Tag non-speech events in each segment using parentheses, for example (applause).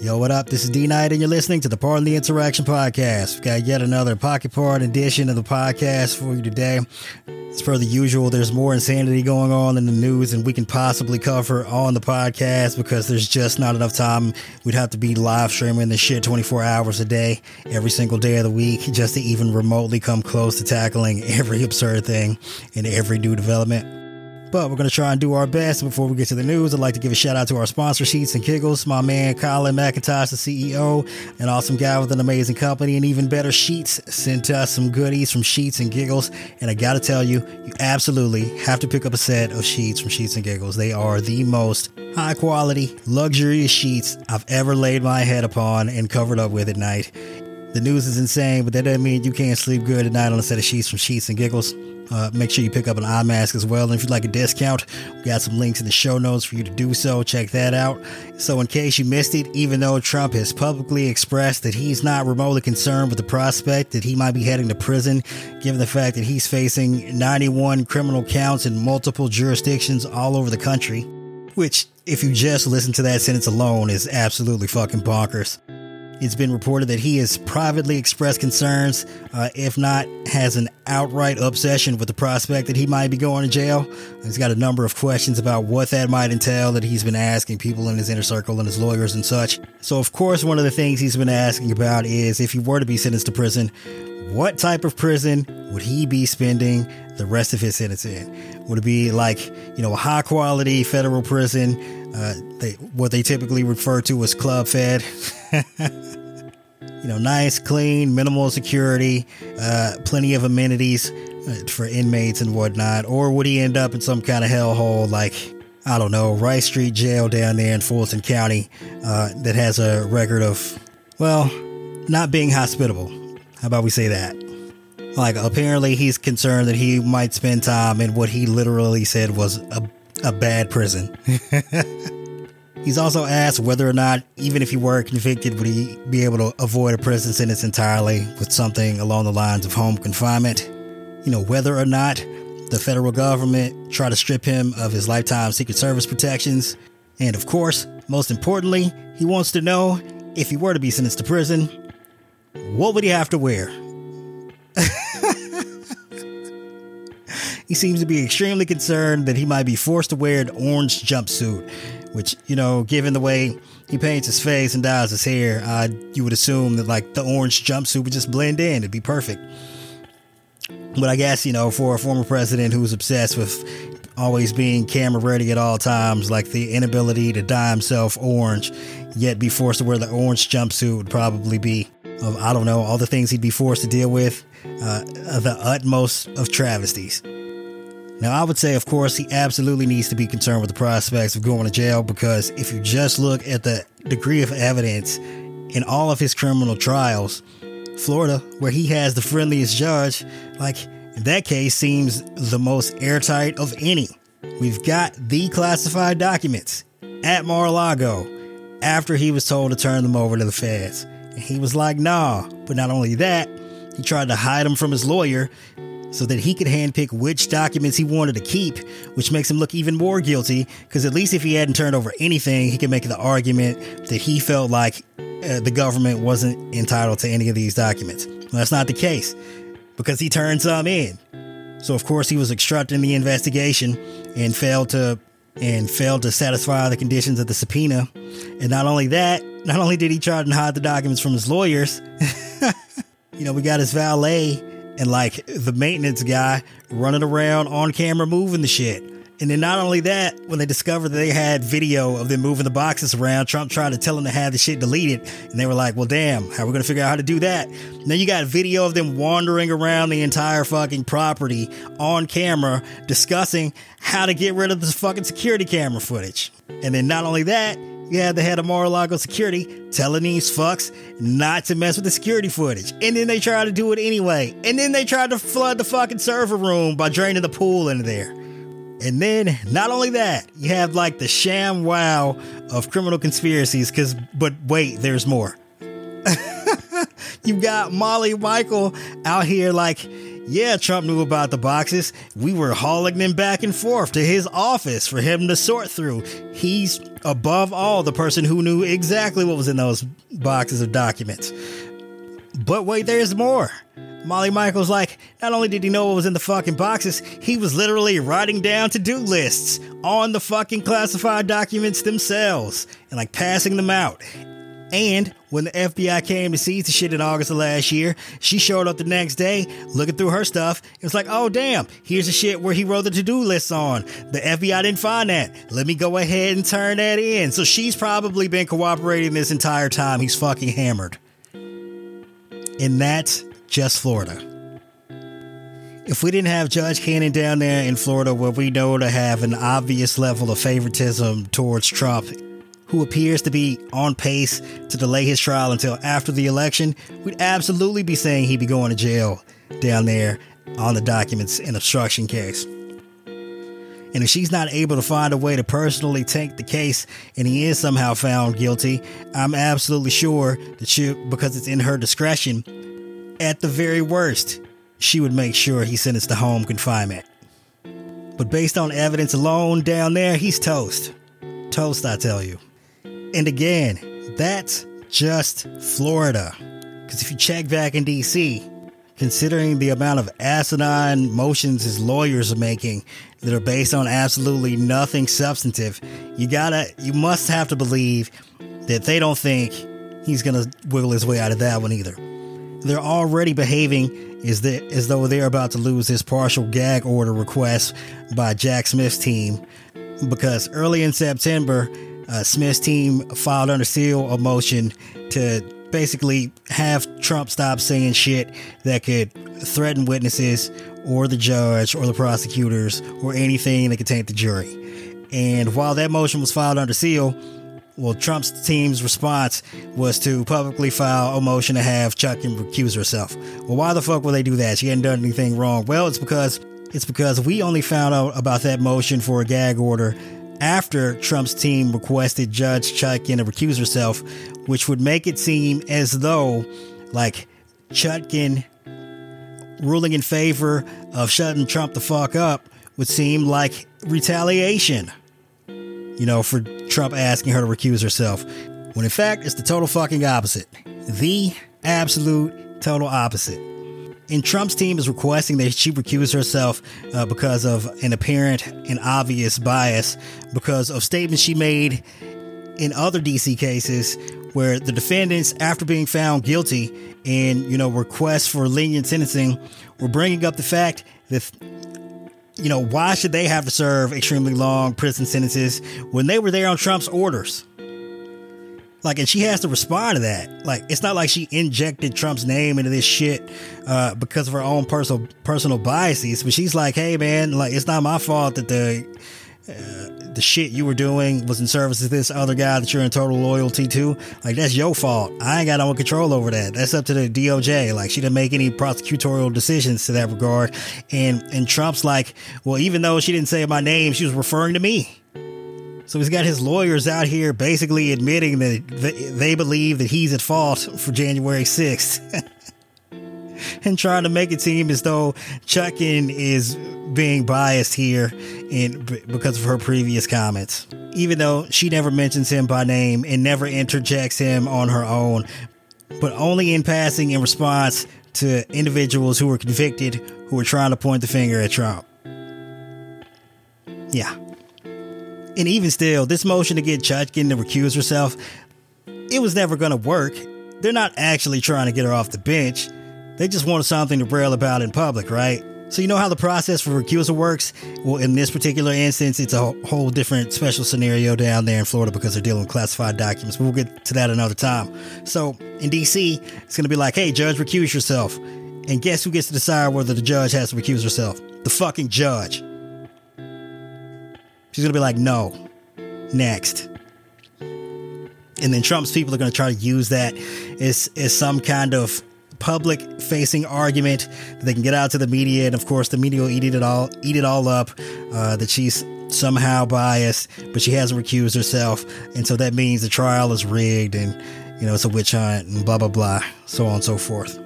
Yo, what up? This is D Knight, and you're listening to the the Insurrection podcast. We've got yet another pocket part edition of the podcast for you today. As per the usual, there's more insanity going on in the news than we can possibly cover on the podcast because there's just not enough time. We'd have to be live streaming this shit 24 hours a day, every single day of the week, just to even remotely come close to tackling (laughs) every absurd thing and every new development. But we're going to try and do our best. Before we get to the news, I'd like to give a shout out to our sponsor, Sheets and Giggles. My man, Colin McIntosh, the CEO, an awesome guy with an amazing company, and even better, Sheets sent us some goodies from Sheets and Giggles. And I got to tell you, you absolutely have to pick up a set of sheets from Sheets and Giggles. They are the most high quality, luxurious sheets I've ever laid my head upon and covered up with at night. The news is insane, but that doesn't mean you can't sleep good at night on a set of sheets from Sheets and Giggles. Uh, make sure you pick up an eye mask as well. And if you'd like a discount, we got some links in the show notes for you to do so. Check that out. So, in case you missed it, even though Trump has publicly expressed that he's not remotely concerned with the prospect that he might be heading to prison, given the fact that he's facing 91 criminal counts in multiple jurisdictions all over the country, which, if you just listen to that sentence alone, is absolutely fucking bonkers. It's been reported that he has privately expressed concerns, uh, if not has an outright obsession with the prospect that he might be going to jail. He's got a number of questions about what that might entail that he's been asking people in his inner circle and his lawyers and such. So, of course, one of the things he's been asking about is if he were to be sentenced to prison, what type of prison would he be spending the rest of his sentence in? Would it be like, you know, a high quality federal prison, uh, they, what they typically refer to as club fed? (laughs) you know, nice, clean, minimal security, uh, plenty of amenities uh, for inmates and whatnot? Or would he end up in some kind of hellhole like, I don't know, Rice Street Jail down there in Fulton County uh, that has a record of, well, not being hospitable? How about we say that? Like, apparently he's concerned that he might spend time in what he literally said was a, a bad prison. (laughs) He's also asked whether or not, even if he were convicted, would he be able to avoid a prison sentence entirely with something along the lines of home confinement? You know, whether or not the federal government try to strip him of his lifetime Secret Service protections. And of course, most importantly, he wants to know if he were to be sentenced to prison, what would he have to wear? (laughs) he seems to be extremely concerned that he might be forced to wear an orange jumpsuit which you know, given the way he paints his face and dyes his hair, uh, you would assume that like the orange jumpsuit would just blend in; it'd be perfect. But I guess you know, for a former president who's obsessed with always being camera ready at all times, like the inability to dye himself orange, yet be forced to wear the orange jumpsuit would probably be, of I don't know, all the things he'd be forced to deal with, uh, the utmost of travesties. Now, I would say, of course, he absolutely needs to be concerned with the prospects of going to jail because if you just look at the degree of evidence in all of his criminal trials, Florida, where he has the friendliest judge, like that case seems the most airtight of any. We've got the classified documents at Mar-a-Lago after he was told to turn them over to the feds. And he was like, nah. But not only that, he tried to hide them from his lawyer so that he could handpick which documents he wanted to keep, which makes him look even more guilty. Because at least if he hadn't turned over anything, he could make the argument that he felt like uh, the government wasn't entitled to any of these documents. Well, that's not the case because he turned some in. So of course he was obstructing the investigation and failed to and failed to satisfy the conditions of the subpoena. And not only that, not only did he try to hide the documents from his lawyers, (laughs) you know, we got his valet and like the maintenance guy running around on camera moving the shit. And then not only that, when they discovered that they had video of them moving the boxes around, Trump tried to tell them to have the shit deleted. And they were like, well, damn, how are we going to figure out how to do that? And then you got video of them wandering around the entire fucking property on camera discussing how to get rid of this fucking security camera footage. And then not only that, yeah, the head of Mar-a-Lago security telling these fucks not to mess with the security footage. And then they tried to do it anyway. And then they tried to flood the fucking server room by draining the pool in there. And then, not only that, you have like the sham wow of criminal conspiracies, because, but wait, there's more. (laughs) You've got Molly Michael out here like, yeah, Trump knew about the boxes. We were hauling them back and forth to his office for him to sort through. He's above all, the person who knew exactly what was in those boxes of documents. But wait, there's more. Molly Michaels, like, not only did he know what was in the fucking boxes, he was literally writing down to do lists on the fucking classified documents themselves and like passing them out. And when the FBI came to seize the shit in August of last year, she showed up the next day looking through her stuff. It was like, oh, damn, here's the shit where he wrote the to do list on. The FBI didn't find that. Let me go ahead and turn that in. So she's probably been cooperating this entire time. He's fucking hammered. And that's just Florida. If we didn't have Judge Cannon down there in Florida, where we know to have an obvious level of favoritism towards Trump who appears to be on pace to delay his trial until after the election, we'd absolutely be saying he'd be going to jail down there on the documents in obstruction case. And if she's not able to find a way to personally take the case and he is somehow found guilty, I'm absolutely sure that she, because it's in her discretion, at the very worst, she would make sure he's sentenced to home confinement. But based on evidence alone down there, he's toast. Toast, I tell you. And again, that's just Florida. Because if you check back in DC, considering the amount of asinine motions his lawyers are making that are based on absolutely nothing substantive, you gotta, you must have to believe that they don't think he's gonna wiggle his way out of that one either. They're already behaving as, they, as though they're about to lose this partial gag order request by Jack Smith's team because early in September, uh, Smith's team filed under seal a motion to basically have Trump stop saying shit that could threaten witnesses or the judge or the prosecutors or anything that could taint the jury. And while that motion was filed under seal, well, Trump's team's response was to publicly file a motion to have Chutkan recuse herself. Well, why the fuck would they do that? She hadn't done anything wrong. Well, it's because it's because we only found out about that motion for a gag order after Trump's team requested Judge Chutkan to recuse herself, which would make it seem as though, like, Chutkan ruling in favor of shutting Trump the fuck up would seem like retaliation, you know, for Trump asking her to recuse herself. When in fact, it's the total fucking opposite. The absolute total opposite and Trump's team is requesting that she recuse herself uh, because of an apparent and obvious bias because of statements she made in other DC cases where the defendants, after being found guilty and you know requests for lenient sentencing, were bringing up the fact that you know why should they have to serve extremely long prison sentences when they were there on Trump's orders? Like, and she has to respond to that. Like, it's not like she injected Trump's name into this shit uh, because of her own personal personal biases. But she's like, hey, man, like, it's not my fault that the uh, the shit you were doing was in service to this other guy that you're in total loyalty to. Like, that's your fault. I ain't got no control over that. That's up to the DOJ. Like, she didn't make any prosecutorial decisions to that regard. And and Trump's like, well, even though she didn't say my name, she was referring to me. So he's got his lawyers out here basically admitting that they believe that he's at fault for January 6th. (laughs) and trying to make it seem as though Chutkan is being biased here in because of her previous comments. Even though she never mentions him by name and never interjects him on her own, but only in passing in response to individuals who were convicted who were trying to point the finger at Trump. Yeah. And even still, this motion to get Chutkan to recuse herself, it was never going to work. They're not actually trying to get her off the bench. They just wanted something to braille about in public, right? So you know how the process for recusal works? Well, in this particular instance, it's a whole different special scenario down there in Florida because they're dealing with classified documents. But we'll get to that another time. So in DC, it's going to be like, hey, judge, recuse yourself. And guess who gets to decide whether the judge has to recuse herself? The fucking judge. She's going to be like, no, next. And then Trump's people are going to try to use that as, as some kind of public facing argument that they can get out to the media. And of course, the media will eat it all, eat it all up, uh, that she's somehow biased, but she hasn't recused herself. And so that means the trial is rigged and, you know, it's a witch hunt and blah, blah, blah, so on and so forth.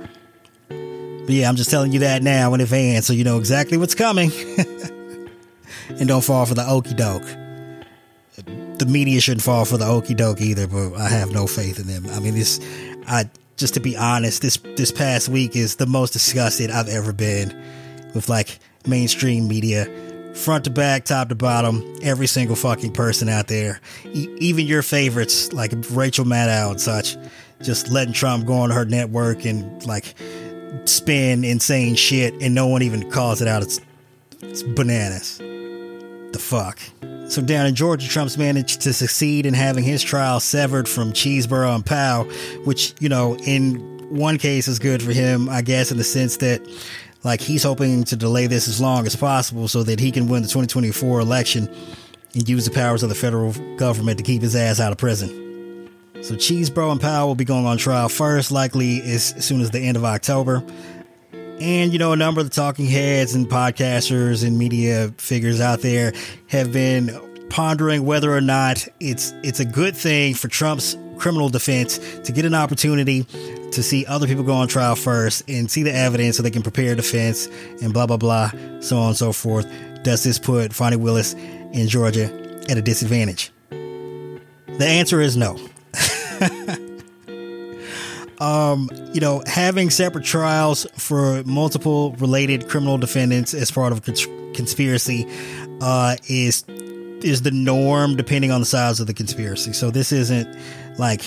But yeah, I'm just telling you that now in advance so you know exactly what's coming. (laughs) and don't fall for the okey doke. the media shouldn't fall for the okey doke either, but I have no faith in them. I mean, this, I just to be honest, this this past week is the most disgusted I've ever been with like mainstream media, front to back, top to bottom, every single fucking person out there, e- even your favorites like Rachel Maddow and such, just letting Trump go on her network and like spin insane shit, and no one even calls it out. It's it's bananas. The fuck. So down in Georgia, Trump's managed to succeed in having his trial severed from Cheeseboro and Powell, which, you know, in one case is good for him, I guess, in the sense that like he's hoping to delay this as long as possible so that he can win the 2024 election and use the powers of the federal government to keep his ass out of prison. So Chesebro and Powell will be going on trial first, likely as soon as the end of October. And, you know, a number of the talking heads and podcasters and media figures out there have been pondering whether or not it's it's a good thing for Trump's criminal defense to get an opportunity to see other people go on trial first and see the evidence so they can prepare defense and blah blah blah, so on and so forth. Does this put Fani Willis in Georgia at a disadvantage? The answer is no. (laughs) um, you know, having separate trials for multiple related criminal defendants as part of a cons- conspiracy uh, is is the norm, depending on the size of the conspiracy. So this isn't like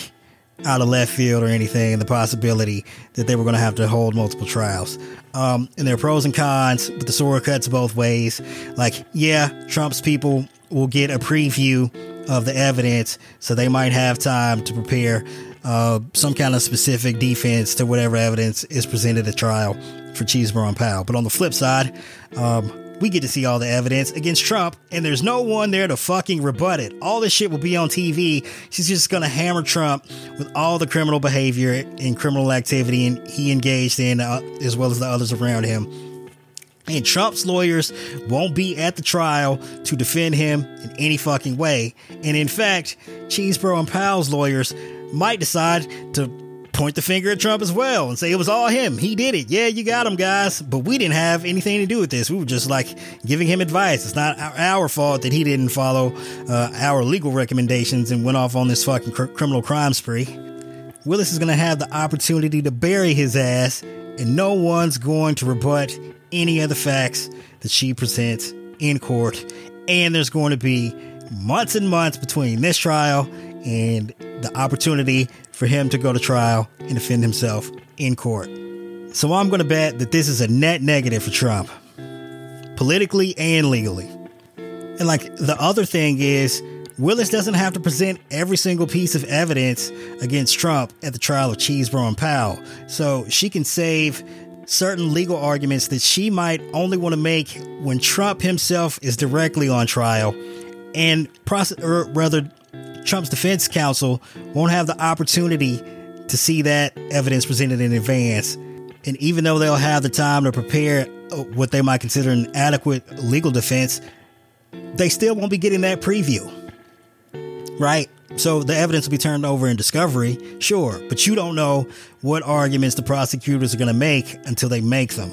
out of left field or anything. The possibility that they were going to have to hold multiple trials. Um, and there are pros and cons, but the sword cuts both ways. Like, yeah, Trump's people will get a preview of the evidence, so they might have time to prepare uh, some kind of specific defense to whatever evidence is presented at trial for Cheeseboro and Powell. But on the flip side, um, we get to see all the evidence against Trump, and there's no one there to fucking rebut it. All this shit will be on TV. She's just gonna hammer Trump with all the criminal behavior and criminal activity and he engaged in, uh, as well as the others around him. And Trump's lawyers won't be at the trial to defend him in any fucking way. And in fact, Chesebro and Powell's lawyers might decide to point the finger at Trump as well and say it was all him. He did it. Yeah, you got him, guys. But we didn't have anything to do with this. We were just like giving him advice. It's not our fault that he didn't follow uh, our legal recommendations and went off on this fucking cr- criminal crime spree. Willis is going to have the opportunity to bury his ass, and no one's going to rebut any of the facts that she presents in court. And there's going to be months and months between this trial and the opportunity for him to go to trial and defend himself in court. So I'm going to bet that this is a net negative for Trump, politically and legally. And like the other thing is, Willis doesn't have to present every single piece of evidence against Trump at the trial of Chesebro and Powell. So she can save certain legal arguments that she might only want to make when Trump himself is directly on trial and process, or rather Trump's defense counsel won't have the opportunity to see that evidence presented in advance. And even though they'll have the time to prepare uh, what they might consider an adequate legal defense, they still won't be getting that preview. Right? So the evidence will be turned over in discovery, sure, but you don't know what arguments the prosecutors are going to make until they make them.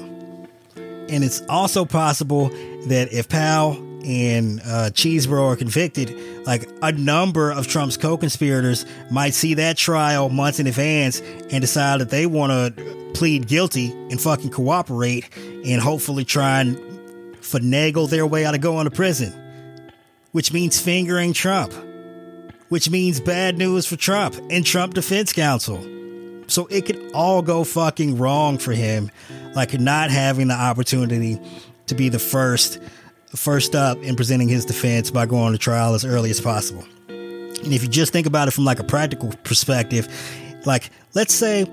And it's also possible that if Powell and uh, are convicted, like a number of Trump's co-conspirators might see that trial months in advance and decide that they want to plead guilty and fucking cooperate and hopefully try and finagle their way out of going to prison, which means fingering Trump, which means bad news for Trump and Trump Defense Counsel. So it could all go fucking wrong for him, like not having the opportunity to be the first first up in presenting his defense by going to trial as early as possible. And if you just think about it from like a practical perspective, like let's say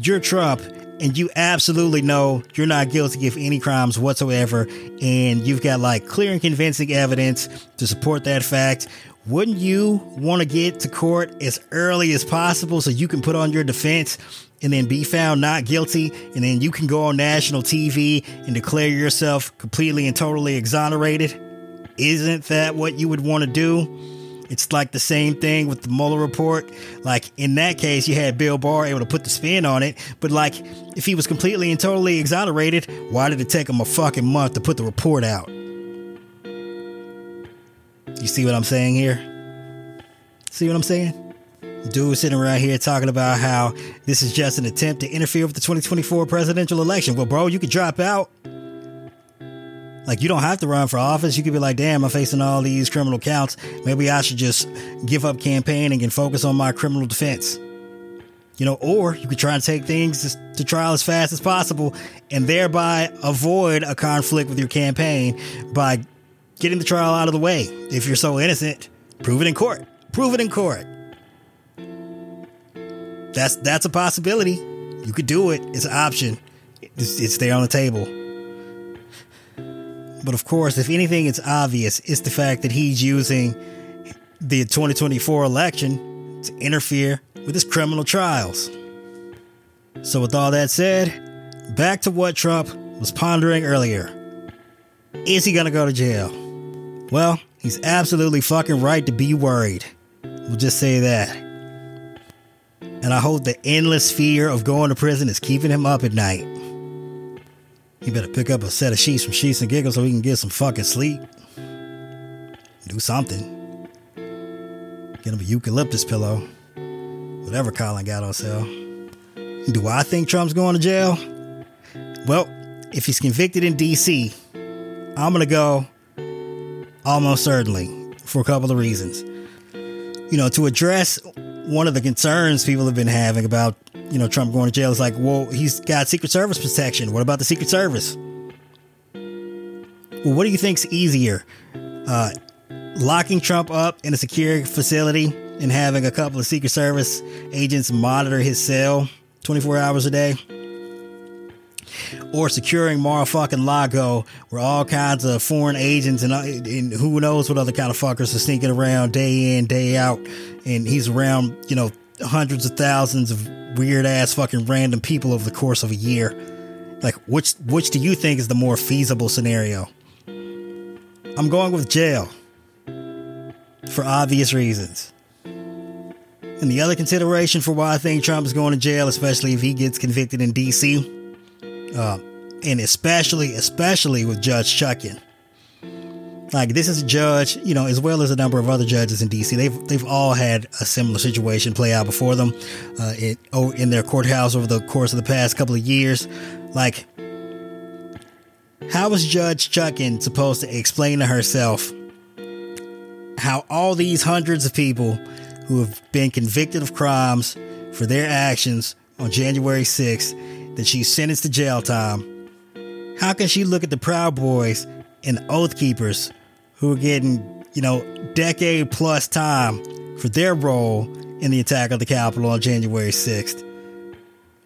you're Trump and you absolutely know you're not guilty of any crimes whatsoever and you've got like clear and convincing evidence to support that fact wouldn't you want to get to court as early as possible so you can put on your defense and then be found not guilty, and then you can go on national TV and declare yourself completely and totally exonerated? Isn't that what you would want to do? It's like the same thing with the Mueller report. Like in that case, you had Bill Barr able to put the spin on it. But like, if he was completely and totally exonerated, why did it take him a fucking month to put the report out? You see what I'm saying here? See what I'm saying? Dude sitting around here talking about how this is just an attempt to interfere with the 2024 presidential election. Well, bro, you could drop out. Like, you don't have to run for office. You could be like, damn, I'm facing all these criminal counts. Maybe I should just give up campaigning and focus on my criminal defense. You know, or you could try and take things to trial as fast as possible and thereby avoid a conflict with your campaign by getting the trial out of the way. If you're so innocent, prove it in court. Prove it in court. That's that's a possibility. You could do it. It's an option. It's, it's there on the table. But of course, if anything, it's obvious. It's the fact that he's using the 2024 election to interfere with his criminal trials. So, with all that said, back to what Trump was pondering earlier. Is he gonna go to jail? Well, he's absolutely fucking right to be worried. We'll just say that. And I hope the endless fear of going to prison is keeping him up at night. He better pick up a set of sheets from Sheets and Giggles so he can get some fucking sleep. Do something. Get him a eucalyptus pillow. Whatever Colin got on sale. Do I think Trump's going to jail? Well, if he's convicted in DC, I'm going to go almost certainly for a couple of reasons. You know, to address one of the concerns people have been having about you know Trump going to jail is like, well, he's got Secret Service protection. What about the Secret Service? Well, what do you think's easier, uh, locking Trump up in a secure facility and having a couple of Secret Service agents monitor his cell 24 hours a day? Or securing Mar-a-fucking-Lago, where all kinds of foreign agents and, uh, and who knows what other kind of fuckers are sneaking around day in, day out, and he's around, you know, hundreds of thousands of weird ass fucking random people over the course of a year. Like, which which do you think is the more feasible scenario? I'm going with jail for obvious reasons. And the other consideration for why I think Trump is going to jail, especially if he gets convicted in D.C., uh, and especially especially with Judge Chutkan. Like this is a judge, you know, as well as a number of other judges in DC. They've they've all had a similar situation play out before them, uh, in, oh, in their courthouse over the course of the past couple of years. Like, how was Judge Chutkan supposed to explain to herself how all these hundreds of people who have been convicted of crimes for their actions on January 6th that she's sentenced to jail time? How can she look at the Proud Boys and Oath Keepers who are getting, you know, decade plus time for their role in the attack of the Capitol on January 6th.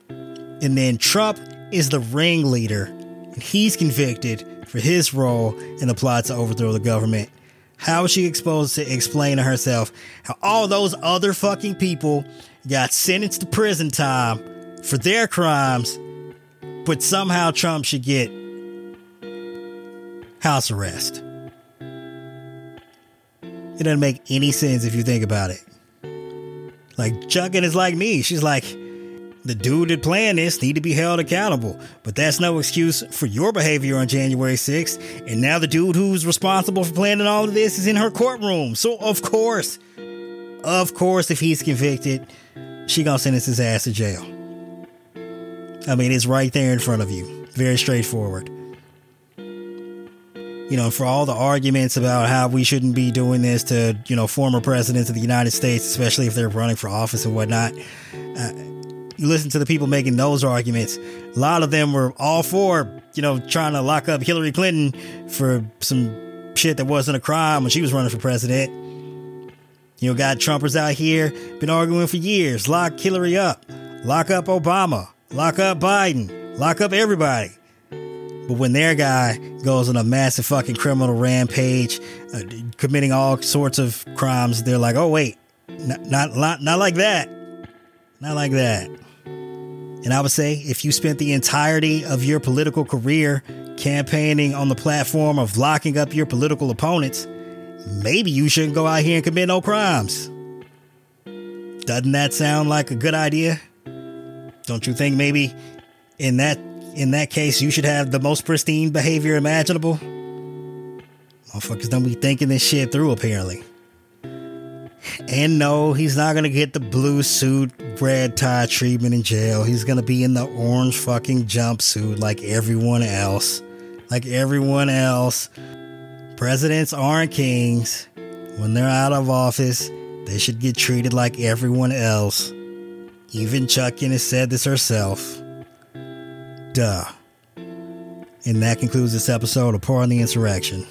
And then Trump is the ringleader, and he's convicted for his role in the plot to overthrow the government. How is she exposed to explain to herself how all those other fucking people got sentenced to prison time for their crimes, but somehow Trump should get house arrest? It doesn't make any sense if you think about it. Like Chutkan is like me. She's like, the dude that planned this need to be held accountable. But that's no excuse for your behavior on January 6th. And now the dude who's responsible for planning all of this is in her courtroom. So of course, of course, if he's convicted, she gonna sentence his ass to jail. I mean, it's right there in front of you. Very straightforward you know, for all the arguments about how we shouldn't be doing this to, you know, former presidents of the United States, especially if they're running for office and whatnot. Uh, you listen to the people making those arguments. A lot of them were all for, you know, trying to lock up Hillary Clinton for some shit that wasn't a crime when she was running for president. You know, got Trumpers out here been arguing for years. Lock Hillary up. Lock up Obama. Lock up Biden. Lock up everybody. But when their guy goes on a massive fucking criminal rampage, uh, committing all sorts of crimes, they're like, "Oh wait, not, not not like that, not like that." And I would say, if you spent the entirety of your political career campaigning on the platform of locking up your political opponents, maybe you shouldn't go out here and commit no crimes. Doesn't that sound like a good idea? Don't you think maybe in that in that case, you should have the most pristine behavior imaginable. Motherfuckers don't be thinking this shit through, apparently. And no, he's not gonna get the blue suit, red tie treatment in jail. He's gonna be in the orange fucking jumpsuit like everyone else. Like everyone else. Presidents aren't kings. When they're out of office, they should get treated like everyone else. Even Chutkan has said this herself. Duh. And that concludes this episode of Pardon the Insurrection.